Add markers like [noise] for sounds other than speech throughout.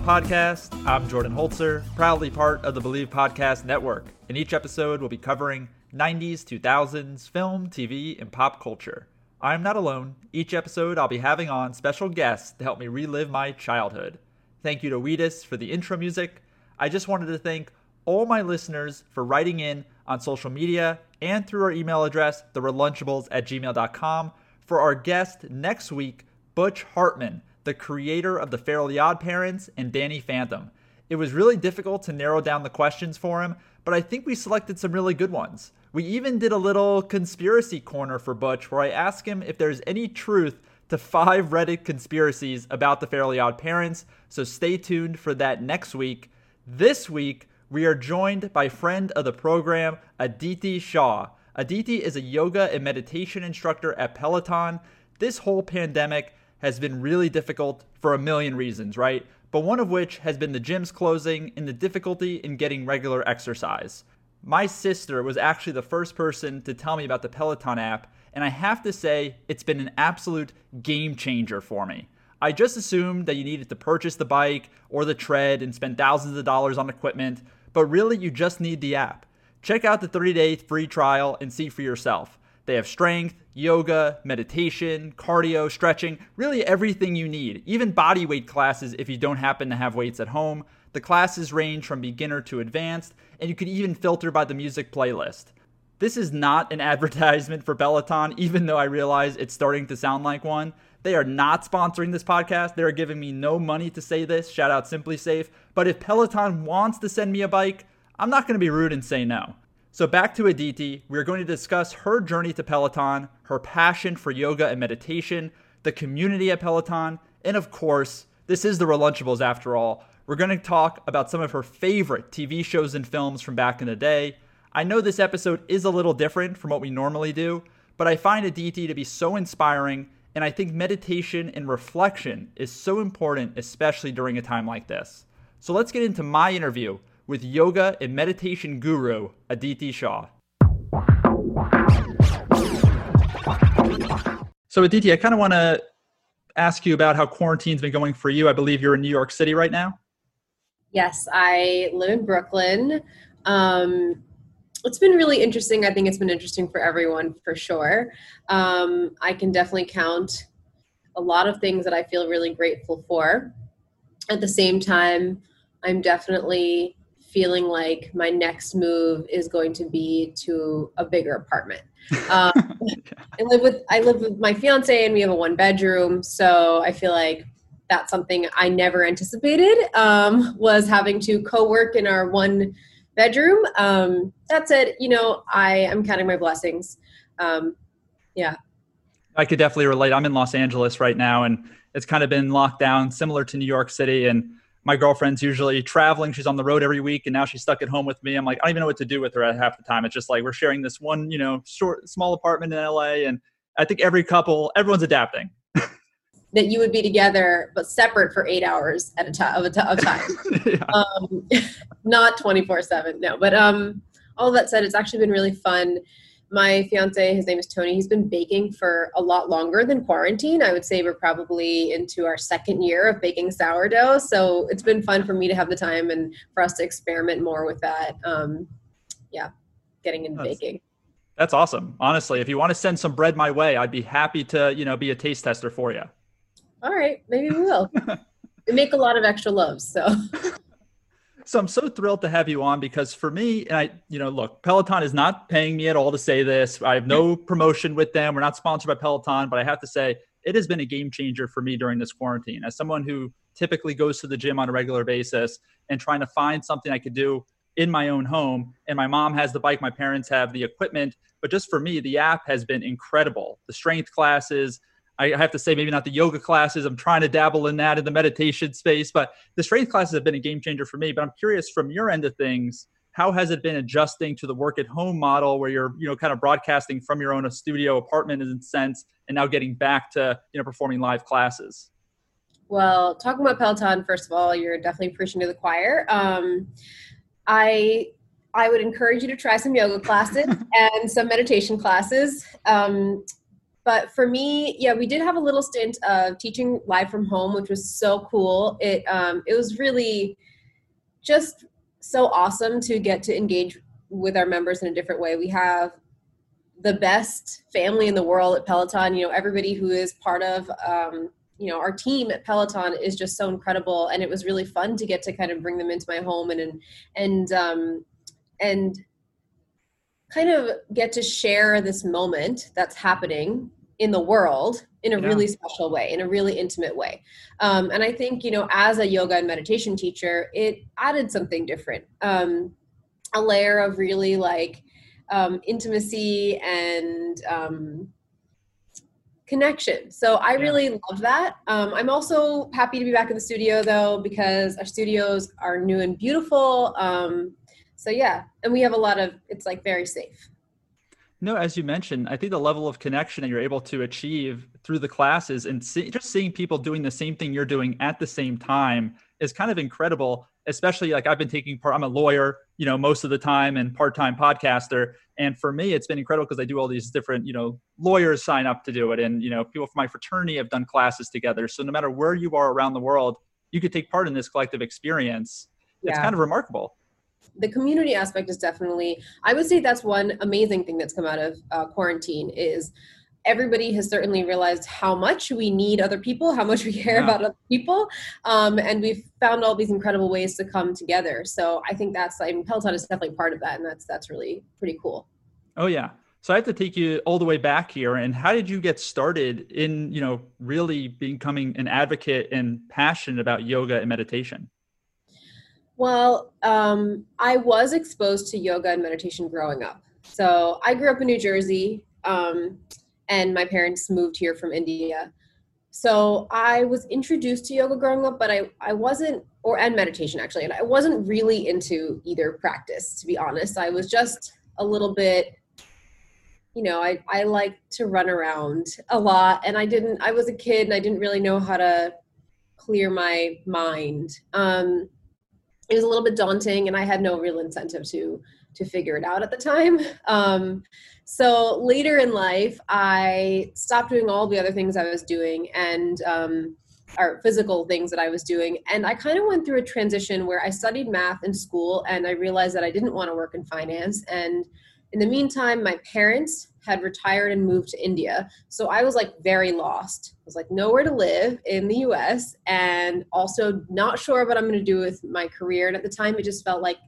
podcast. I'm Jordan Holzer, proudly part of the Believe Podcast Network. In each episode, we'll be covering 90s, 2000s, film, TV, and pop culture. I'm not alone. Each episode, I'll be having on special guests to help me relive my childhood. Thank you to Wheatus for the intro music. I just wanted to thank all my listeners for writing in on social media and through our email address, therelunchables at gmail.com, for our guest next week, Butch Hartman, the creator of The Fairly Odd Parents and Danny Phantom. It was really difficult to narrow down the questions for him, but I think we selected some really good ones. We even did a little conspiracy corner for Butch where I asked him if there's any truth to five Reddit conspiracies about The Fairly Odd Parents, so stay tuned for that next week. This week, we are joined by friend of the program, Aditi Shah. Aditi is a yoga and meditation instructor at Peloton. This whole pandemic has been really difficult for a million reasons, right? But one of which has been the gyms closing and the difficulty in getting regular exercise. My sister was actually the first person to tell me about the Peloton app, and I have to say, it's been an absolute game changer for me. I just assumed that you needed to purchase the bike or the tread and spend thousands of dollars on equipment, but really you just need the app. Check out the 30 day free trial and see for yourself. They have strength, yoga, meditation, cardio, stretching, really everything you need, even body weight classes if you don't happen to have weights at home. The classes range from beginner to advanced, and you can even filter by the music playlist. This is not an [laughs] advertisement for Peloton, even though I realize it's starting to sound like one. They are not sponsoring this podcast. They are giving me no money to say this. Shout out SimpliSafe. But if Peloton wants to send me a bike, I'm not going to be rude and say no. So back to Aditi, we're going to discuss her journey to Peloton, her passion for yoga and meditation, the community at Peloton, and of course, this is the Relunchables after all. We're going to talk about some of her favorite TV shows and films from back in the day. I know this episode is a little different from what we normally do, but I find Aditi to be so inspiring, and I think meditation and reflection is so important, especially during a time like this. So let's get into my interview with yoga and meditation guru Aditi Shah. So, Aditi, I kind of want to ask you about how quarantine's been going for you. I believe you're in New York City right now. Yes, I live in Brooklyn. Um, it's been really interesting. I think it's been interesting for everyone for sure. Um, I can definitely count a lot of things that I feel really grateful for. At the same time, I'm definitely feeling like my next move is going to be to a bigger apartment. [laughs] Um, I live with I live with my fiance and we have a one bedroom, so I feel like that's something I never anticipated um, was having to co-work in our one bedroom. Um, that said, you know, I am counting my blessings. Um, yeah. I could definitely relate. I'm in Los Angeles right now, and it's kind of been locked down, similar to New York City. And my girlfriend's usually traveling. She's on the road every week, and now she's stuck at home with me. I'm like, I don't even know what to do with her at half the time. It's just like we're sharing this one, you know, short, small apartment in LA, and I think every couple, everyone's adapting. [laughs] that you would be together but separate for eight hours at a time of a t- of time, [laughs] yeah. um, [laughs] not twenty four seven. No, but um, all that said, it's actually been really fun. My fiance, his name is Tony. He's been baking for a lot longer than quarantine. I would say we're probably into our second year of baking sourdough. So it's been fun for me to have the time and for us to experiment more with that. Um, yeah, getting into That's- baking. That's awesome. Honestly, if you want to send some bread my way, I'd be happy to, you know, be a taste tester for you. All right, maybe we will. [laughs] we make a lot of extra loaves, so [laughs] So I'm so thrilled to have you on because for me, and I, you know, look, Peloton is not paying me at all to say this. I have no promotion with them. We're not sponsored by Peloton, but I have to say it has been a game changer for me during this quarantine. As someone who typically goes to the gym on a regular basis and trying to find something I could do in my own home, and my mom has the bike, my parents have the equipment, but just for me, the app has been incredible. The strength classes, I have to say, maybe not the yoga classes. I'm trying to dabble in that in the meditation space, but the strength classes have been a game changer for me. But I'm curious from your end of things, how has it been adjusting to the work at home model where you're you know kind of broadcasting from your own studio apartment in a sense and now getting back to you know performing live classes Well, talking about Peloton, first of all, you're definitely preaching to the choir. Um, I I would encourage you to try some yoga classes [laughs] and some meditation classes. Um, but for me, yeah, we did have a little stint of teaching live from home, which was so cool. It um, it was really just so awesome to get to engage with our members in a different way. We have the best family in the world at Peloton. You know, everybody who is part of um, you know our team at Peloton is just so incredible, and it was really fun to get to kind of bring them into my home and and and um, and kind of get to share this moment that's happening in the world in a Yeah. really special way in a really intimate way. Um, and i think you know as a yoga and meditation teacher it added something different um, a layer of really like um, intimacy and um, connection. So i Yeah. really love that. Um, i'm also happy to be back in the studio though because our studios are new and beautiful. Um, so yeah and we have a lot of it's like very safe No, as you mentioned, I think the level of connection that you're able to achieve through the classes and see, just seeing people doing the same thing you're doing at the same time is kind of incredible. Especially like I've been taking part. I'm a lawyer, you know, most of the time and part-time podcaster. And for me, it's been incredible because I do all these different, you know, lawyers sign up to do it, and you know, people from my fraternity have done classes together. So no matter where you are around the world, you could take part in this collective experience. It's kind of remarkable. The community aspect is definitely i would say that's one amazing thing that's come out of uh, quarantine is everybody has certainly realized how much we need other people how much we care Yeah. about other people um, and we've found all these incredible ways to come together so i think that's i mean peloton is definitely part of that and that's that's really pretty cool Oh yeah. So I have to take you all the way back here. And how did you get started in, you know, really becoming an advocate and passionate about yoga and meditation? Well, um, I was exposed to yoga and meditation growing up. So I grew up in New Jersey, um, and my parents moved here from India. So I was introduced to yoga growing up, but I, I wasn't, or and meditation actually, and I wasn't really into either practice, to be honest. I was just a little bit, you know, I, I like to run around a lot, and I didn't, I was a kid and I didn't really know how to clear my mind. Um, it was a little bit daunting and i had no real incentive to to figure it out at the time. Um, so later in life i stopped doing all the other things i was doing and um, or physical things that i was doing and i kind of went through a transition where i studied math in school and i realized that i didn't want to work in finance and in the meantime my parents had retired and moved to india so i was like very lost I was like nowhere to live in the US and also not sure what I'm going to do with my career. And at the time, it just felt like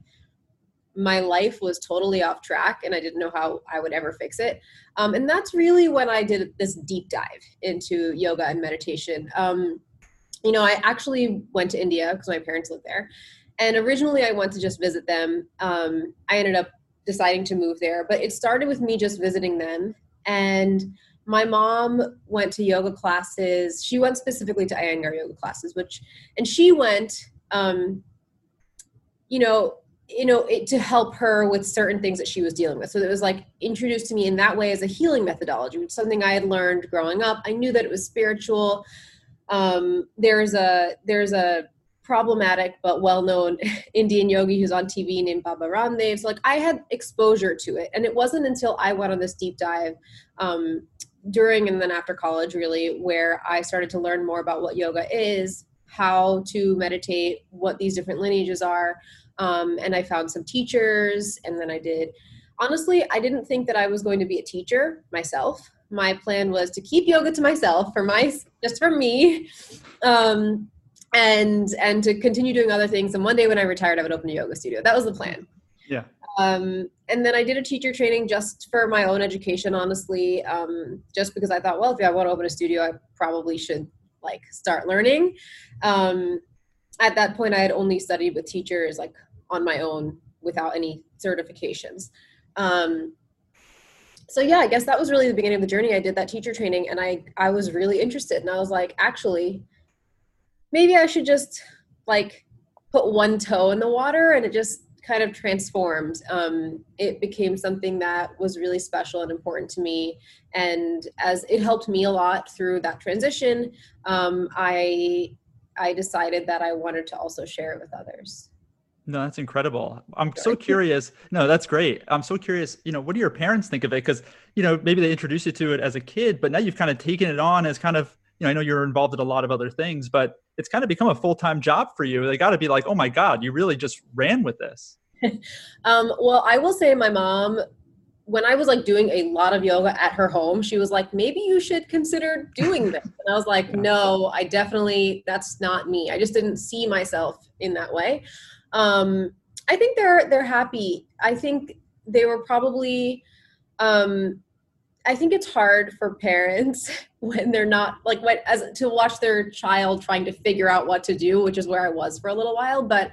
my life was totally off track and I didn't know how I would ever fix it. Um, and that's really when I did this deep dive into yoga and meditation. Um, you know, I actually went to India because my parents lived there. And originally, I went to just visit them. Um, I ended up deciding to move there, but it started with me just visiting them. And my mom went to yoga classes. She went specifically to Iyengar yoga classes, which, and she went, um, you know, you know, it, to help her with certain things that she was dealing with. So it was like introduced to me in that way as a healing methodology, which something I had learned growing up. I knew that it was spiritual. Um, there's a there's a problematic but well-known [laughs] Indian yogi who's on TV named Baba Ramdev. So like I had exposure to it, and it wasn't until I went on this deep dive um, during and then after college, really, where I started to learn more about what yoga is, how to meditate, what these different lineages are, um, and I found some teachers, and then I did. Honestly, I didn't think that I was going to be a teacher myself. My plan was to keep yoga to myself for my just for me. Um, and and to continue doing other things. And one day when I retired, I would open a yoga studio. That was the plan. Yeah. Um, and then I did a teacher training just for my own education, honestly, um, just because I thought, well, if I want to open a studio, I probably should like start learning. Um, at that point, I had only studied with teachers like on my own without any certifications. Um, so yeah, I guess that was really the beginning of the journey. I did that teacher training, and I I was really interested, and I was like, actually, maybe I should just like put one toe in the water and it just kind of transformed. Um, it became something that was really special and important to me. And as it helped me a lot through that transition, um, I I decided that I wanted to also share it with others. No, that's incredible. I'm so [laughs] curious. No, that's great. I'm so curious. You know, what do your parents think of it? Because you know, maybe they introduced you to it as a kid, but now you've kind of taken it on as kind of. You know, I know you're involved in a lot of other things, but it's kind of become a full time job for you. They got to be like, oh my god, you really just ran with this. [laughs] Um, well, I will say my mom, when I was like doing a lot of yoga at her home, she was like, maybe you should consider doing this. And I was like, [laughs] no, I definitely, that's not me. I just didn't see myself in that way. Um, I think they're, they're happy. I think they were probably, um, I think it's hard for parents [laughs] when they're not like what as to watch their child trying to figure out what to do, which is where I was for a little while. But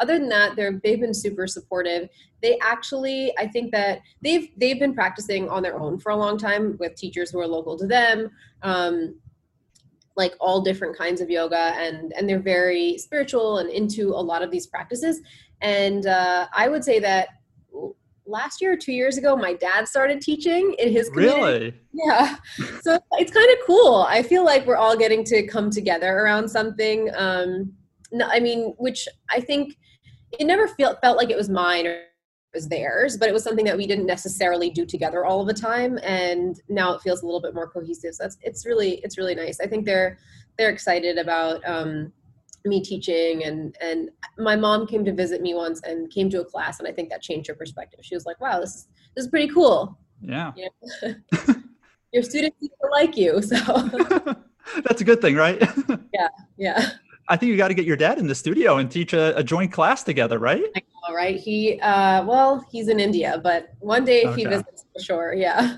other than that, they're they've been super supportive. They actually, I think that they've they've been practicing on their own for a long time with teachers who are local to them. Um, like all different kinds of yoga and and they're very spiritual and into a lot of these practices and uh, i would say that last year or two years ago my dad started teaching in his community. Really? yeah. So it's kind of cool. I feel like we're all getting to come together around something um no, i mean which i think it never felt felt like it was mine or it was theirs but it was something that we didn't necessarily do together all of the time and now it feels a little bit more cohesive. So that's it's really it's really nice. I think they're they're excited about um me teaching and and my mom came to visit me once and came to a class and i think that changed her perspective she was like wow this is this is pretty cool Yeah. you know? [laughs] your students like you so [laughs] that's a good thing, right? [laughs] yeah yeah. I think you got to get your dad in the studio and teach a, a joint class together, right? all right he uh well he's in india but one day if he visits for sure yeah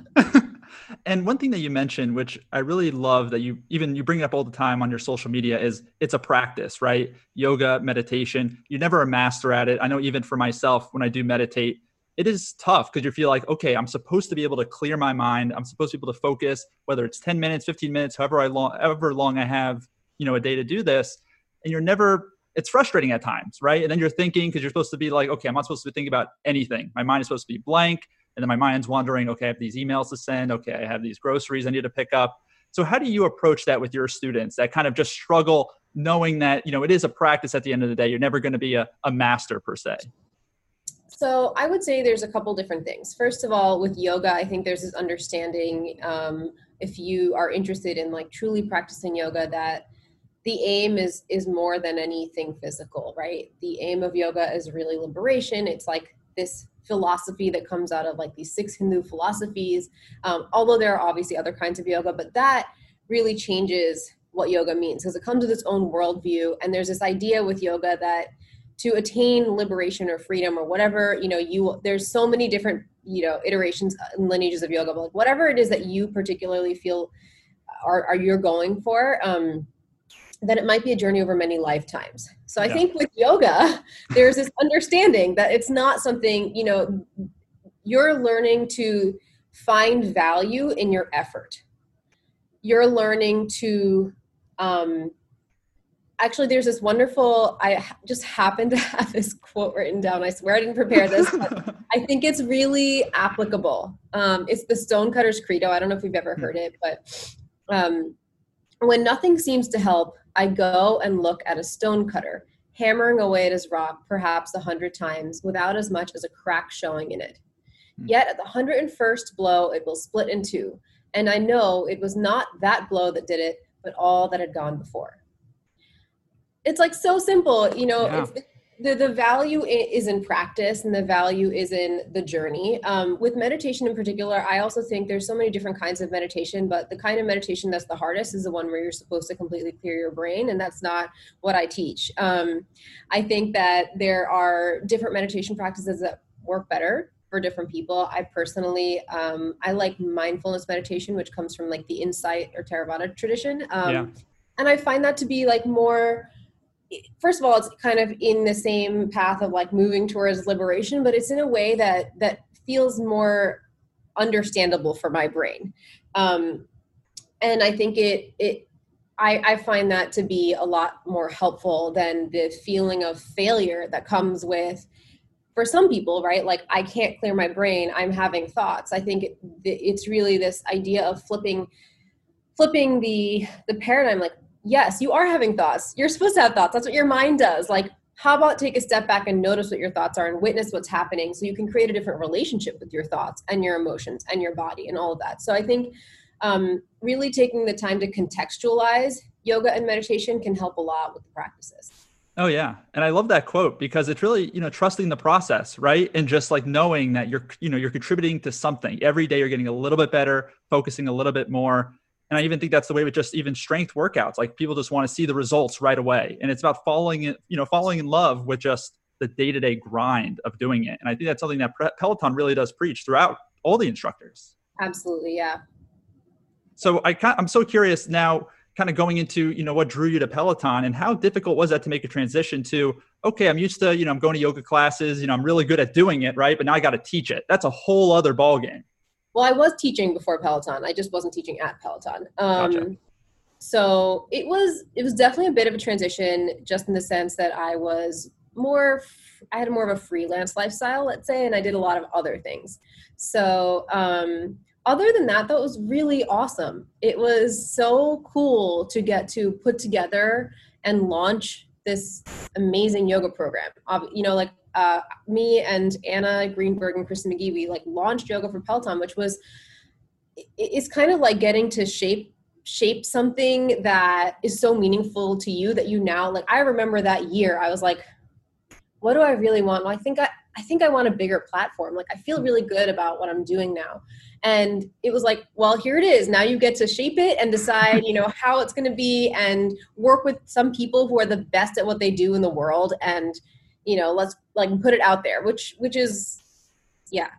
and one thing that you mentioned, which I really love that you even you bring it up all the time on your social media, is it's a practice, right? Yoga, meditation. You're never a master at it. I know even for myself, when I do meditate, it is tough because you feel like, okay, I'm supposed to be able to clear my mind. I'm supposed to be able to focus, whether it's 10 minutes, 15 minutes, however I long, however long I have, you know, a day to do this. And you're never. It's frustrating at times, right? And then you're thinking because you're supposed to be like, okay, I'm not supposed to think about anything. My mind is supposed to be blank and then my mind's wandering okay i have these emails to send okay i have these groceries i need to pick up so how do you approach that with your students that kind of just struggle knowing that you know it is a practice at the end of the day you're never going to be a, a master per se So I would say there's a couple different things. First of all, with yoga, I think there's this understanding um, if you are interested in like truly practicing yoga that the aim is is more than anything physical, right? The aim of yoga is really liberation. It's like this philosophy that comes out of like these six Hindu philosophies. Um, although there are obviously other kinds of yoga, but that really changes what yoga means because it comes with its own worldview. And there's this idea with yoga that to attain liberation or freedom or whatever you know you there's so many different you know iterations and lineages of yoga but like whatever it is that you particularly feel are, are you're going for um then it might be a journey over many lifetimes. So i Yeah. think with yoga [laughs] there's this understanding that it's not something you know you're learning to find value in your effort. You're learning to um, actually there's this wonderful i just happened [laughs] to have this quote written down. I swear i didn't prepare this but [laughs] i think it's really applicable. Um, it's the stonecutters credo. I don't know if you've ever heard it but um, when nothing seems to help i go and look at a stonecutter hammering away at his rock perhaps a hundred times without as much as a crack showing in it Hmm. yet at the hundred and first blow it will split in two and i know it was not that blow that did it but all that had gone before it's like so simple you know Yeah. it's the, the value is in practice and the value is in the journey. Um, with meditation in particular i also think there's so many different kinds of meditation but the kind of meditation that's the hardest is the one where you're supposed to completely clear your brain and that's not what i teach. Um, i think that there are different meditation practices that work better for different people. I personally um, i like mindfulness meditation which comes from like the insight or theravada tradition. Um, Yeah. and i find that to be like more first of all it's kind of in the same path of like moving towards liberation but it's in a way that that feels more understandable for my brain um, and i think it it I, I find that to be a lot more helpful than the feeling of failure that comes with for some people, right, like I can't clear my brain, I'm having thoughts. I think it, it's really this idea of flipping flipping the the paradigm like yes, you are having thoughts. You're supposed to have thoughts. That's what your mind does. Like how about take a step back and notice what your thoughts are and witness what's happening so you can create a different relationship with your thoughts and your emotions and your body and all of that. So I think um, really taking the time to contextualize yoga and meditation can help a lot with the practices. Oh yeah. And I love that quote because it's really, you know, trusting the process, right? And just like knowing that you're, you know, you're contributing to something. Every day you're getting a little bit better, focusing a little bit more. And I even think that's the way with just even strength workouts. Like people just want to see the results right away. And it's about falling in, you know, falling in love with just the day-to-day grind of doing it. And I think that's something that Peloton really does preach throughout all the instructors. Absolutely, yeah. So I I'm so curious now kind of going into you know what drew you to peloton and how difficult was that to make a transition to okay i'm used to you know i'm going to yoga classes you know i'm really good at doing it right but now i got to teach it that's a whole other ball game well i was teaching before peloton i just wasn't teaching at peloton um, gotcha. so it was it was definitely a bit of a transition just in the sense that i was more i had more of a freelance lifestyle let's say and i did a lot of other things so um other than that, that was really awesome. It was so cool to get to put together and launch this amazing yoga program. You know, like uh, me and Anna Greenberg and Kristin McGee, we like launched Yoga for Peloton, which was it's kind of like getting to shape shape something that is so meaningful to you that you now like. I remember that year, I was like, what do I really want? Well, I think I I think I want a bigger platform. Like I feel really good about what I'm doing now. And it was like, well, here it is. Now you get to shape it and decide, you know, [laughs] how it's going to be and work with some people who are the best at what they do in the world and, you know, let's like put it out there, which which is yeah,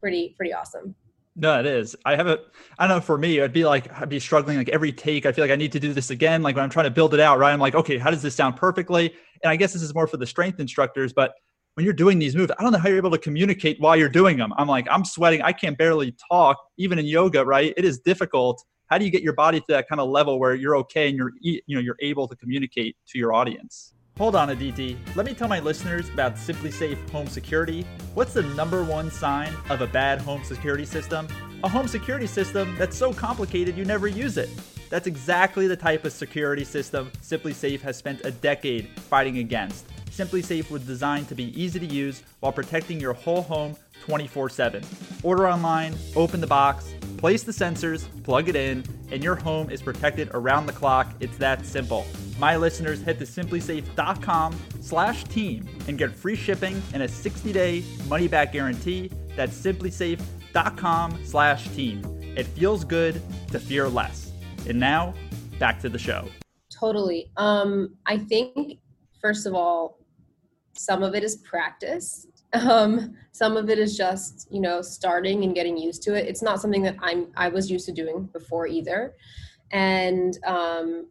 pretty pretty awesome. No, it is. I have a, I don't know, for me, I'd be like, I'd be struggling like every take. I feel like I need to do this again. Like when I'm trying to build it out, right? I'm like, okay, how does this sound perfectly? And I guess this is more for the strength instructors, but when you're doing these moves, I don't know how you're able to communicate while you're doing them. I'm like, I'm sweating. I can't barely talk, even in yoga, right? It is difficult. How do you get your body to that kind of level where you're okay and you're, you know, you're able to communicate to your audience? Hold on, Aditi. Let me tell my listeners about SimpliSafe Home Security. What's the number one sign of a bad home security system? A home security system that's so complicated you never use it. That's exactly the type of security system SimpliSafe has spent a decade fighting against. SimpliSafe was designed to be easy to use while protecting your whole home 24 7. Order online, open the box, place the sensors, plug it in, and your home is protected around the clock. It's that simple. My listeners head to simplisafe.com slash team and get free shipping and a 60-day money-back guarantee. That's simplisafe.com slash team. It feels good to fear less. And now, back to the show. Totally. Um, I think, first of all, some of it is practice um, some of it is just you know starting and getting used to it it's not something that i'm i was used to doing before either and um,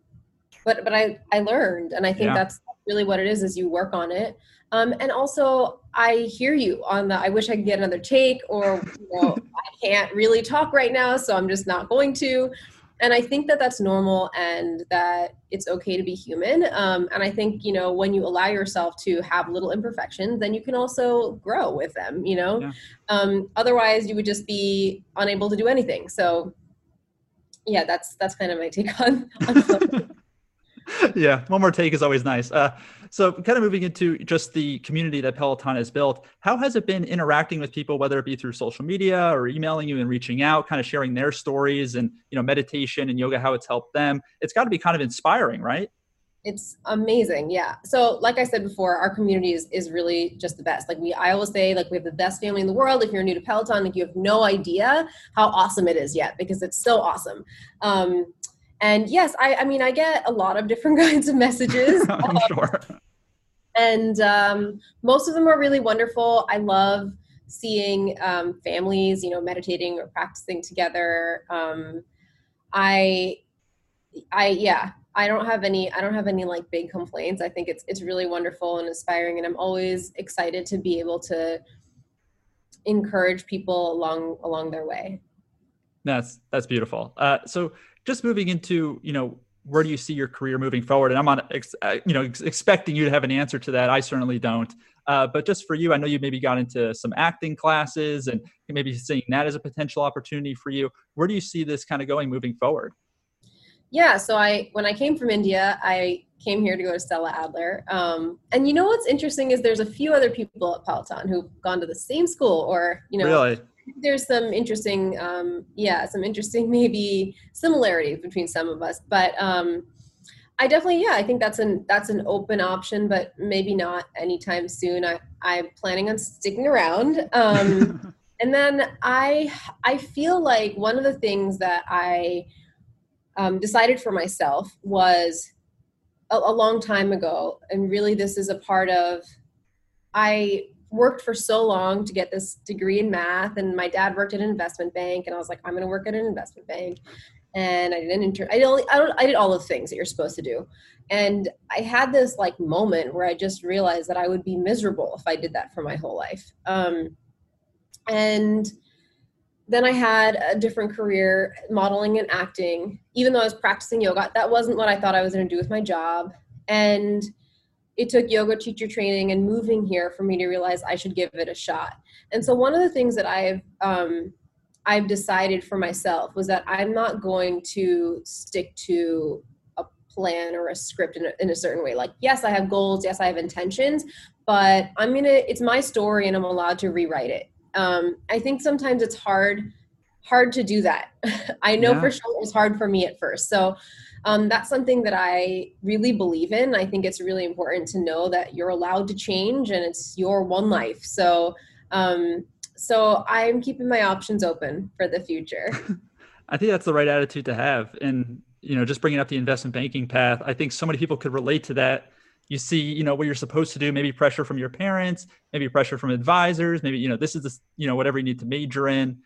but but i i learned and i think yeah. that's really what it is is you work on it. Um, and also i hear you on the i wish i could get another take or you know [laughs] i can't really talk right now so i'm just not going to. And i think that that's normal and that it's okay to be human. Um, and i think you know when you allow yourself to have little imperfections then you can also grow with them you know? Yeah. um, otherwise you would just be unable to do anything. So yeah that's that's kind of my take on, on [laughs] [laughs] yeah, one more take is always nice. Uh, so, kind of moving into just the community that Peloton has built, how has it been interacting with people, whether it be through social media or emailing you and reaching out, kind of sharing their stories and you know meditation and yoga, how it's helped them? It's got to be kind of inspiring, right? It's amazing, yeah. So, like I said before, our community is, is really just the best. Like we, I always say, like we have the best family in the world. If you're new to Peloton, like you have no idea how awesome it is yet because it's so awesome. Um, and yes i i mean i get a lot of different [laughs] kinds of messages. [laughs] I'm um, sure. and um, most of them are really wonderful. I love seeing um, families you know meditating or practicing together. Um, i i yeah i don't have any i don't have any like big complaints. I think it's it's really wonderful and inspiring and i'm always excited to be able to encourage people along along their way. That's that's beautiful. Uh, so just moving into you know where do you see your career moving forward and i'm on uh, you know expecting you to have an answer to that i certainly don't Uh, but just for you, I know you maybe got into some acting classes and maybe seeing that as a potential opportunity for you. Where do you see this kind of going moving forward? Yeah, so I when I came from India, I came here to go to Stella Adler. Um, and you know what's interesting is there's a few other people at Peloton who've gone to the same school, or you know, really, there's some interesting, um, yeah, some interesting [laughs] maybe similarities between some of us. But um, I definitely, yeah, I think that's an that's an open option, but maybe not anytime soon. I I'm planning on sticking around. Um, [laughs] and then I I feel like one of the things that I um, decided for myself was a, a long time ago, and really this is a part of I worked for so long to get this degree in math and my dad worked at an investment bank and I was like I'm going to work at an investment bank. And I did an intern I did only, I, don't, I did all the things that you're supposed to do. And I had this like moment where I just realized that I would be miserable if I did that for my whole life. Um, and then I had a different career modeling and acting. Even though I was practicing yoga that wasn't what I thought I was going to do with my job. And it took yoga teacher training and moving here for me to realize I should give it a shot. And so one of the things that I've um, I've decided for myself was that I'm not going to stick to a plan or a script in a, in a certain way. Like, yes, I have goals, yes, I have intentions, but I'm gonna. It's my story, and I'm allowed to rewrite it. Um, I think sometimes it's hard hard to do that. [laughs] I know Yeah. for sure it was hard for me at first. So um, that's something that I really believe in. I think it's really important to know that you're allowed to change and it's your one life. So, um, so I'm keeping my options open for the future. [laughs] I think that's the right attitude to have. And, you know, just bringing up the investment banking path, I think so many people could relate to that. You see, you know, what you're supposed to do, maybe pressure from your parents, maybe pressure from advisors, maybe, you know, this is the, you know, whatever you need to major in.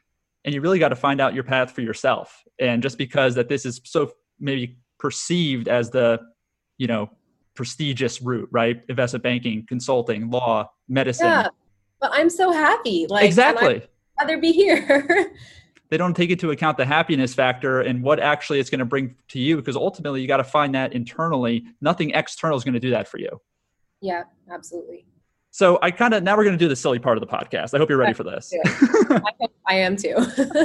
And you really got to find out your path for yourself. And just because that this is so maybe perceived as the, you know, prestigious route, right? Investment banking, consulting, law, medicine. yeah, but I'm so happy. Like, exactly. I'd rather be here. [laughs] they don't take into account the happiness factor and what actually it's going to bring to you because ultimately you got to find that internally nothing external is going to do that for you yeah, absolutely. so i kind of now we're going to do the silly part of the podcast i hope you're ready for this I, [laughs] I am too.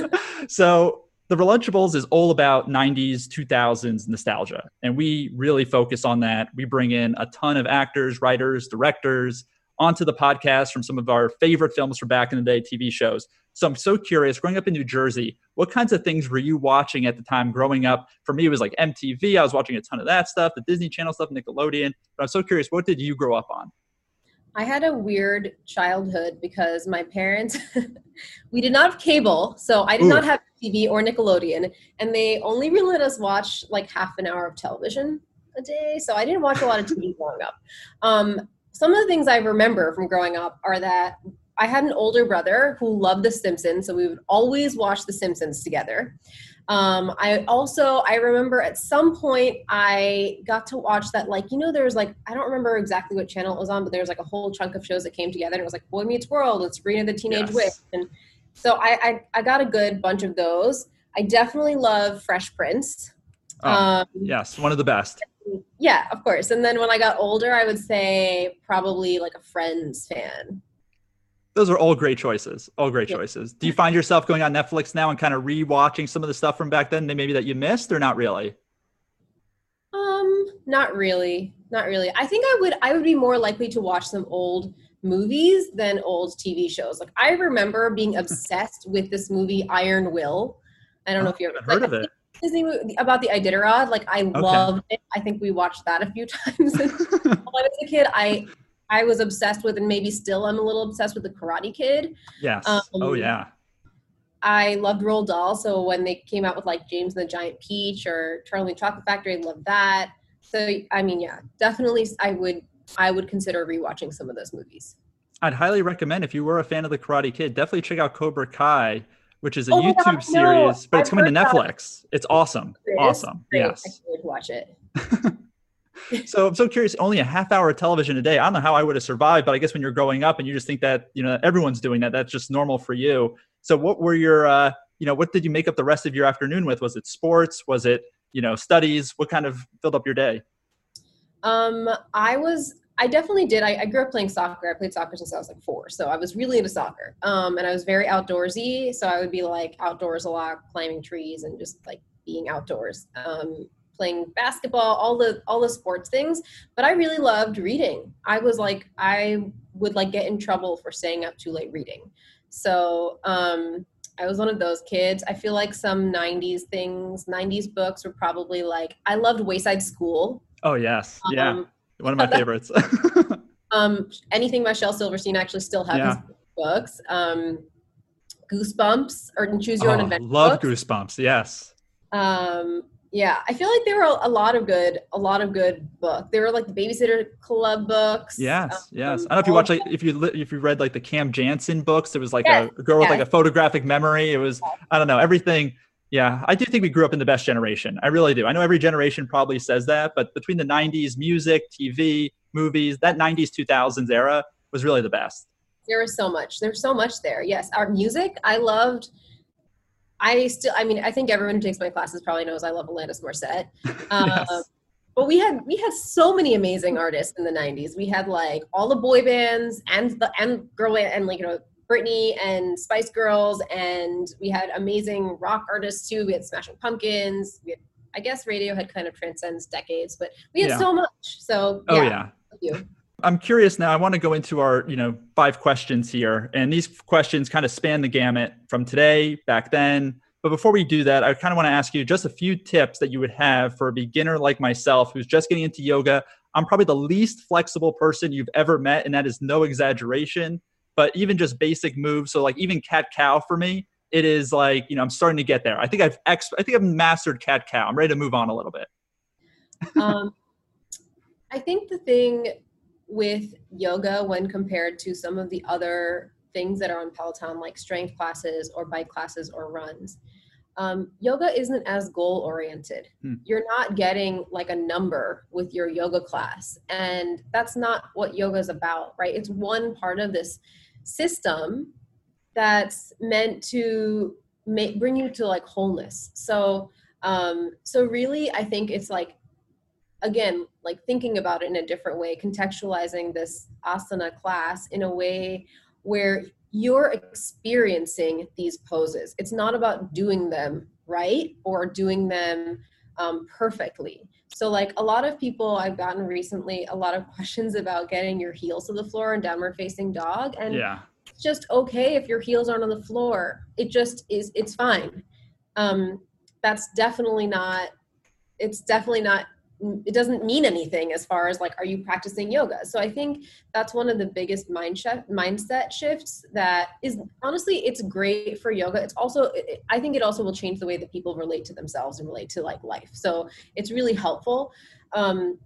[laughs] so the relunchables is all about 90s 2000s nostalgia and we really focus on that. We bring in a ton of actors writers directors onto the podcast from some of our favorite films from back in the day tv shows. So i'm so curious growing up in new jersey what kinds of things were you watching at the time growing up? For me it was like mtv i was watching a ton of that stuff the disney channel stuff nickelodeon. But i'm so curious what did you grow up on I had a weird childhood because my parents, [laughs] we did not have cable, so I did Ooh. not have TV or Nickelodeon, and they only really let us watch like half an hour of television a day. So I didn't watch a lot of TV [laughs] growing up. Um, some of the things I remember from growing up are that I had an older brother who loved The Simpsons, so we would always watch The Simpsons together. Um, I also I remember at some point I got to watch that like you know there was like I don't remember exactly what channel it was on, but there was like a whole chunk of shows that came together. And it was like Boy Meets World and Sabrina the Teenage Yes. Witch, and so I, I I got a good bunch of those. I definitely love Fresh Prince. Oh, um, yes one of the best yeah, of course. And then when I got older, I would say probably like a Friends fan. Those are all great choices all great Yeah. choices do you find yourself going on netflix now and kind of rewatching some of the stuff from back then that maybe that you missed or not really Um, not really, not really. I think I would I would be more likely to watch some old movies than old TV shows. Like I remember being [laughs] obsessed with this movie Iron Will. I don't know if you ever heard of it Disney movie about the Iditarod. Like I loved it. I think we watched that a few [laughs] times. [laughs] when I was a kid, I I was obsessed with, and maybe still I'm a little obsessed with the Karate Kid. yes Um, oh yeah I loved Roald Dahl, so when they came out with like James and the Giant Peach or Charlie and the Chocolate Factory, I loved that. So I mean, yeah, definitely, I would I would consider rewatching some of those movies. I'd highly recommend if you were a fan of the Karate Kid, definitely check out Cobra Kai, which is a Oh YouTube God, no. series, but it's I've coming to Netflix. It's awesome. It? Awesome. Great. I Yes. wait to watch it. [laughs] [laughs] So I'm so curious, only a half hour of television a day. I don't know how I would have survived, but I guess when you're growing up and you just think that, you know, everyone's doing that, that's just normal for you. So what were your uh, you know, what did you make up the rest of your afternoon with? Was it sports? Was it, you know, studies? What kind of filled up your day? Um, I was I definitely did. I, I grew up playing soccer. I played soccer since I was like four, so I was really into soccer. Um, and I was very outdoorsy, so I would be like outdoors a lot, climbing trees, and just like being outdoors. Um, playing basketball, all the all the sports things. But I really loved reading. I was like, I would like get in trouble for staying up too late reading. So um, I was one of those kids. I feel like some '90s things, '90s books were probably like I loved Wayside School. Oh yes, yeah, Um, one of my [laughs] favorites. [laughs] um, anything by Shel Silverstein actually still have Yeah. his books. Um, Goosebumps or Choose Your Own oh, Adventure. love books. Goosebumps. Yes. Um, yeah, I feel like there were a lot of good, a lot of good books. There were like the Babysitter Club books. Yes, yes. um, I don't know if you watch like if you if you read like the Cam Jansen books. There was like Yes, a girl with like a photographic memory. It was I don't know everything. Yeah, I do think we grew up in the best generation. I really do. I know every generation probably says that, but between the '90s, music, TV, movies, that '90s 2000s era was really the best. there was so much. There's so much there. Yes, our music, I loved. I still, I mean, I think everyone who takes my classes probably knows I love Alanis Morissette. [laughs] Um, Yes. But we had we had so many amazing artists in the '90s. We had like all the boy bands and the and girl band and like you know Britney and Spice Girls, and we had amazing rock artists too. We had Smashing Pumpkins. We had, I guess Radiohead kind of transcends decades, but we had Yeah. so much. So Oh yeah, yeah. thank you. I'm curious now. I want to go into our, you know, five questions here, and these questions kind of span the gamut from today, back then. But before we do that, I kind of want to ask you just a few tips that you would have for a beginner like myself who's just getting into yoga. I'm probably the least flexible person you've ever met, and that is no exaggeration. But even just basic moves, so like even cat cow for me, it is like you know I'm starting to get there. I think I've ex- I think I've mastered cat cow. I'm ready to move on a little bit. um, I think the thing with yoga, when compared to some of the other things that are on Peloton, like strength classes or bike classes or runs, um, yoga isn't as goal oriented. Hmm. You're not getting like a number with your yoga class. And that's not what yoga is about, right? It's one part of this system that's meant to make, bring you to like wholeness. So, um, so really, I think it's like again like thinking about it in a different way contextualizing this asana class in a way where you're experiencing these poses. It's not about doing them right or doing them um, perfectly. So like a lot of people i've gotten recently a lot of [laughs] questions about getting your heels to the floor and downward facing dog and Yeah. it's just okay if your heels aren't on the floor. It just is it's fine. Um that's definitely not it's definitely not it doesn't mean anything as far as like are you practicing yoga so i think that's one of the biggest mind mindset shifts that is honestly it's great for yoga it's also it- i think it also will change the way that people relate to themselves and relate to like life so it's really helpful um,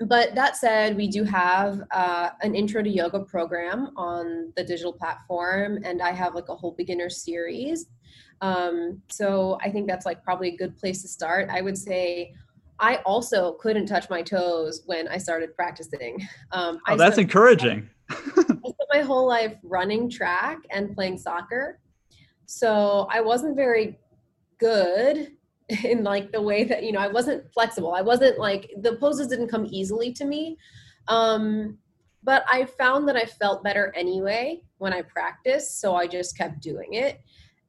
but that said, we do have uh, an intro to yoga program on the digital platform, and I have like a whole beginner series. Um, so I think that's like probably a good place to start. I would say I also couldn't touch my toes when I started practicing. [laughs] Um, Oh, I that's encouraging. [laughs] I spent my whole life running track and playing soccer. So I wasn't very good [laughs] in like the way that, you know, I wasn't flexible. I wasn't like the poses didn't come easily to me. Um, but I found that I felt better anyway when I practiced. So I just kept doing it.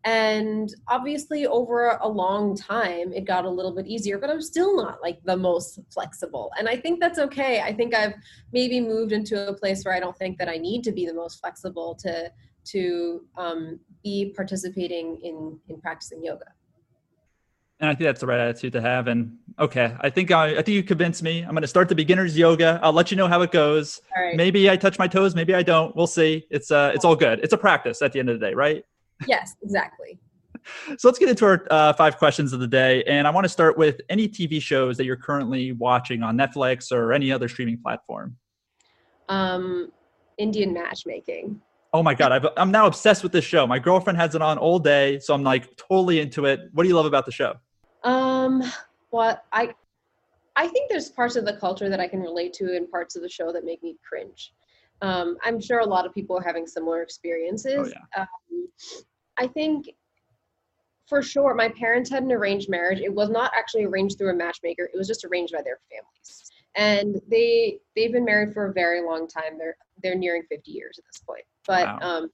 And obviously, over a long time, it got a little bit easier, but I'm still not like the most flexible. And I think that's okay. I think I've maybe moved into a place where I don't think that I need to be the most flexible to to um, be participating in in practicing yoga. And I think that's the right attitude to have. And okay, I think I, I think you convinced me. I'm going to start the beginners yoga. I'll let you know how it goes. Right. Maybe I touch my toes, maybe I don't. We'll see. It's uh, it's all good. It's a practice at the end of the day, right? Yes, exactly. [laughs] So let's get into our uh, five questions of the day. And I want to start with any TV shows that you're currently watching on Netflix or any other streaming platform. Um, Indian matchmaking. Oh my God, I've, I'm now obsessed with this show. My girlfriend has it on all day, so I'm like totally into it. What do you love about the show? Um, well, I I think there's parts of the culture that I can relate to and parts of the show that make me cringe. Um, I'm sure a lot of people are having similar experiences. Oh, um, I think for sure my parents had an arranged marriage. It was not actually arranged through a matchmaker. It was just arranged by their families. and they they've been married for a very long time. They're they're nearing 50 years at this point. But Wow. um,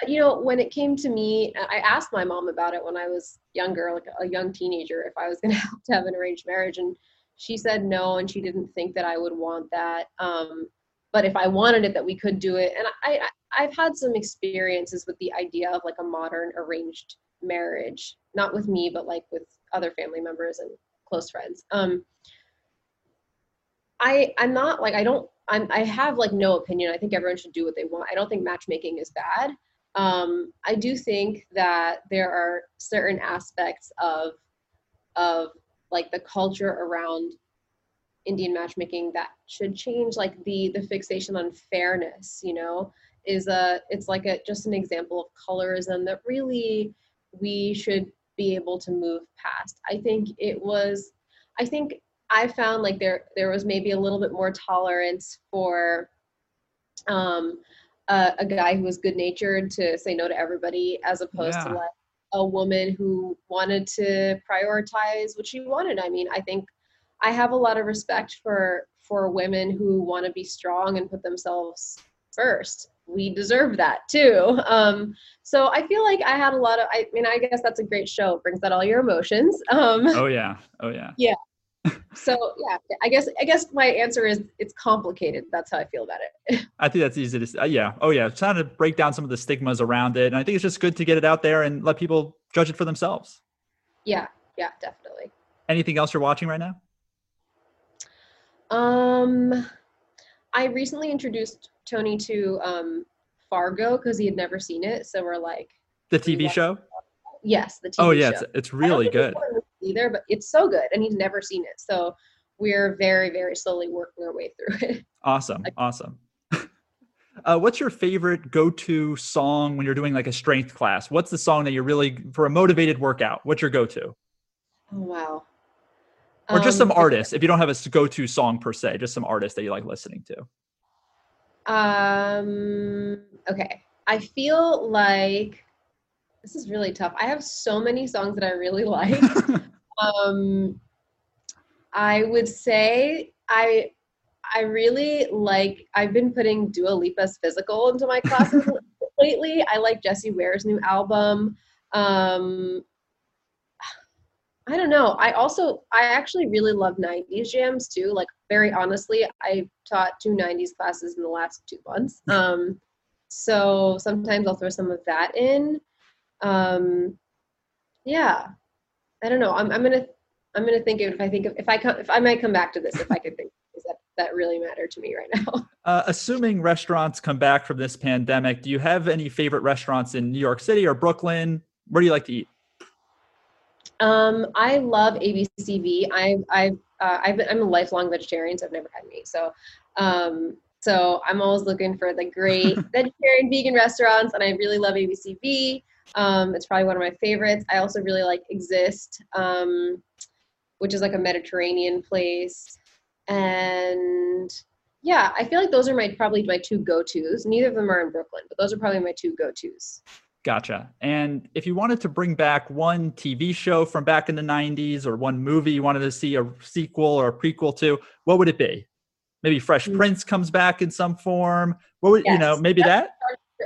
but you know, when it came to me, I asked my mom about it when I was younger, like a young teenager, if I was going [laughs] to have to have an arranged marriage, and she said no, and she didn't think that I would want that. Um, but if I wanted it, that we could do it. And I, I I've had some experiences with the idea of like a modern arranged marriage, not with me, but like with other family members and close friends. Um, I I'm not like I don't I'm I have like no opinion. I think everyone should do what they want. I don't think matchmaking is bad. Um, I do think that there are certain aspects of of like the culture around Indian matchmaking that should change. Like the the fixation on fairness, you know, is a it's like a just an example of colorism that really we should be able to move past. I think it was I think I found like there there was maybe a little bit more tolerance for um, a, a guy who was good natured to say no to everybody, as opposed Yeah. to like a woman who wanted to prioritize what she wanted. I mean, I think I have a lot of respect for for women who want to be strong and put themselves first. We deserve that too. Um, so I feel like I had a lot of. I mean, I guess that's a great show. It brings out all your emotions. Um, Oh yeah. Oh yeah. Yeah. [laughs] so yeah i guess i guess my answer is it's complicated that's how i feel about it [laughs] I think that's easy to. Uh, yeah. Oh yeah. Trying to break down some of the stigmas around it, and I think it's just good to get it out there and let people judge it for themselves. yeah yeah definitely Anything else you're watching right now? Um i recently introduced tony to um fargo because he had never seen it so we're like The TV show? yes the TV Oh yeah, show. it's it's really good. gonna watch it either but it's so good and he's never seen it so we're very very slowly working our way through it Awesome. Awesome. [laughs] Uh, what's your favorite go-to song when you're doing like a strength class? What's the song that you're really for a motivated workout? What's your go-to? oh wow Or just some artists if you don't have a go-to song per se, just some artists that you like listening to. Um, okay. I feel like this is really tough. I have so many songs that I really [laughs] like. um, I would say I I really like I've been putting Dua Lipa's physical into my classes [laughs] lately. I like Jessie Ware's new album. Um, I don't know. I also I actually really love 90s jams too. Like very honestly, I taught two 90s classes in the last two months. Um so sometimes I'll throw some of that in. Um yeah. I don't know. I'm I'm going to I'm going to think of if I think of if I come if I might come back to this if I could think is that that really matter to me right now. [laughs] Uh, assuming restaurants come back from this pandemic, do you have any favorite restaurants in New York City or Brooklyn? Where do you like to eat? Um, I love ABCV. I, I, uh, I've I'm a lifelong vegetarian, so I've never had meat. So, um, so I'm always looking for the great [laughs] vegetarian vegan restaurants, and I really love ABCV. Um, it's probably one of my favorites. I also really like Exist, um, which is like a Mediterranean place, and yeah, I feel like those are my probably my two go-tos. Neither of them are in Brooklyn, but those are probably my two go-tos. Gotcha. And if you wanted to bring back one TV show from back in the 90s or one movie you wanted to see a sequel or a prequel to, what would it be? Maybe Fresh Hmm. Prince comes back in some form. What would you know? Yes. Maybe that.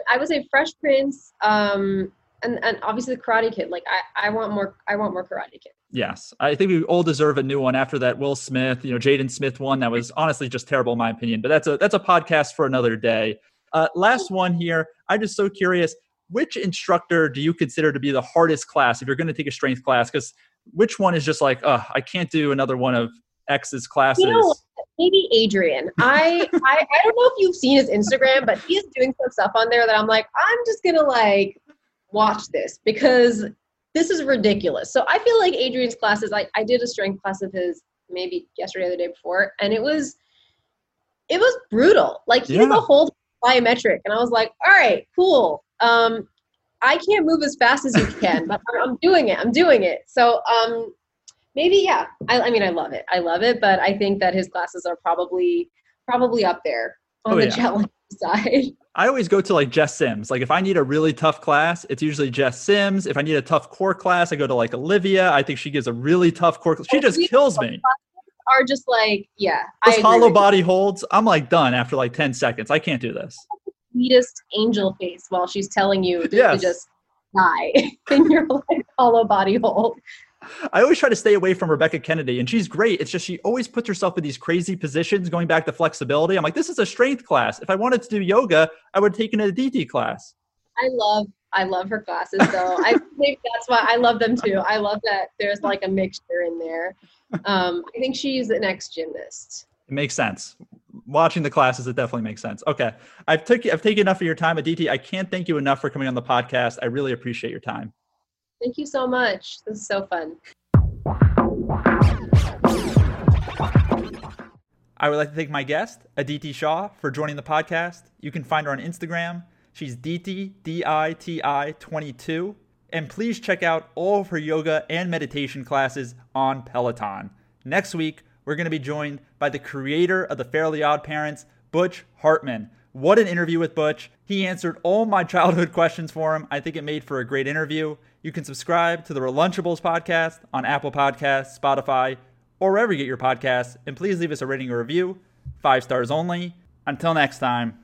I would say Fresh Prince, um, and and obviously the Karate Kid. Like I, I want more. I want more Karate Kid. Yes, I think we all deserve a new one after that Will Smith, you know, Jaden Smith one that was honestly just terrible in my opinion. But that's a that's a podcast for another day. Uh, last one here. I'm just so curious. Which instructor do you consider to be the hardest class if you're going to take a strength class? Because which one is just like, oh, I can't do another one of X's classes. You know, maybe Adrian. I, [laughs] I I don't know if you've seen his Instagram, but he is doing some stuff on there that I'm like, I'm just gonna like watch this because this is ridiculous. So I feel like Adrian's classes. I I did a strength class of his maybe yesterday or the day before, and it was it was brutal. Like he Yeah. the whole plyometric, and I was like, all right, cool. Um, I can't move as fast as you can, but I'm- doing it. I'm doing it. So um, maybe yeah. I, I mean, I love it. I love it, but I think that his classes are probably probably up there on Oh, the yeah. challenge [laughs] side. I always go to like Jess Sims. Like if I need a really tough class, it's usually Jess Sims. If I need a tough core class, I go to like Olivia. I think she gives a really tough core. She Oh, just kills me. are just like, yeah. Those I hollow body holds, I'm like done after like 10 seconds. I can't do this. Sweetest angel face while she's telling you to, Yes. to just die [laughs] in your like hollow body hold. I always try to stay away from Rebecca Kennedy, and she's great. It's just she always puts herself in these crazy positions, going back to flexibility. I'm like, this is a strength class. If I wanted to do yoga, I would have taken a DT class. I love I love her classes though. I [laughs] think that's why I love them too. I love that there's like a mixture in there. Um, I think she's an ex gymnast. It makes sense. Watching the classes, it definitely makes sense. Okay, I've took I've taken enough of your time, Aditi. I can't thank you enough for coming on the podcast. I really appreciate your time. Thank you so much. This is so fun. I would like to thank my guest, Aditi Shah, for joining the podcast. You can find her on Instagram. She's Diti, D I T I 22. And please check out all of her yoga and meditation classes on Peloton. Next week, we're going to be joined by the creator of The Fairly Odd Parents, Butch Hartman. What an interview with Butch. He answered all my [laughs] childhood questions for him. I think it made for a great interview. You can subscribe to the Relunchables podcast on Apple Podcasts, Spotify, or wherever you get your podcasts. And please leave us a rating or review. Five stars only. Until next time.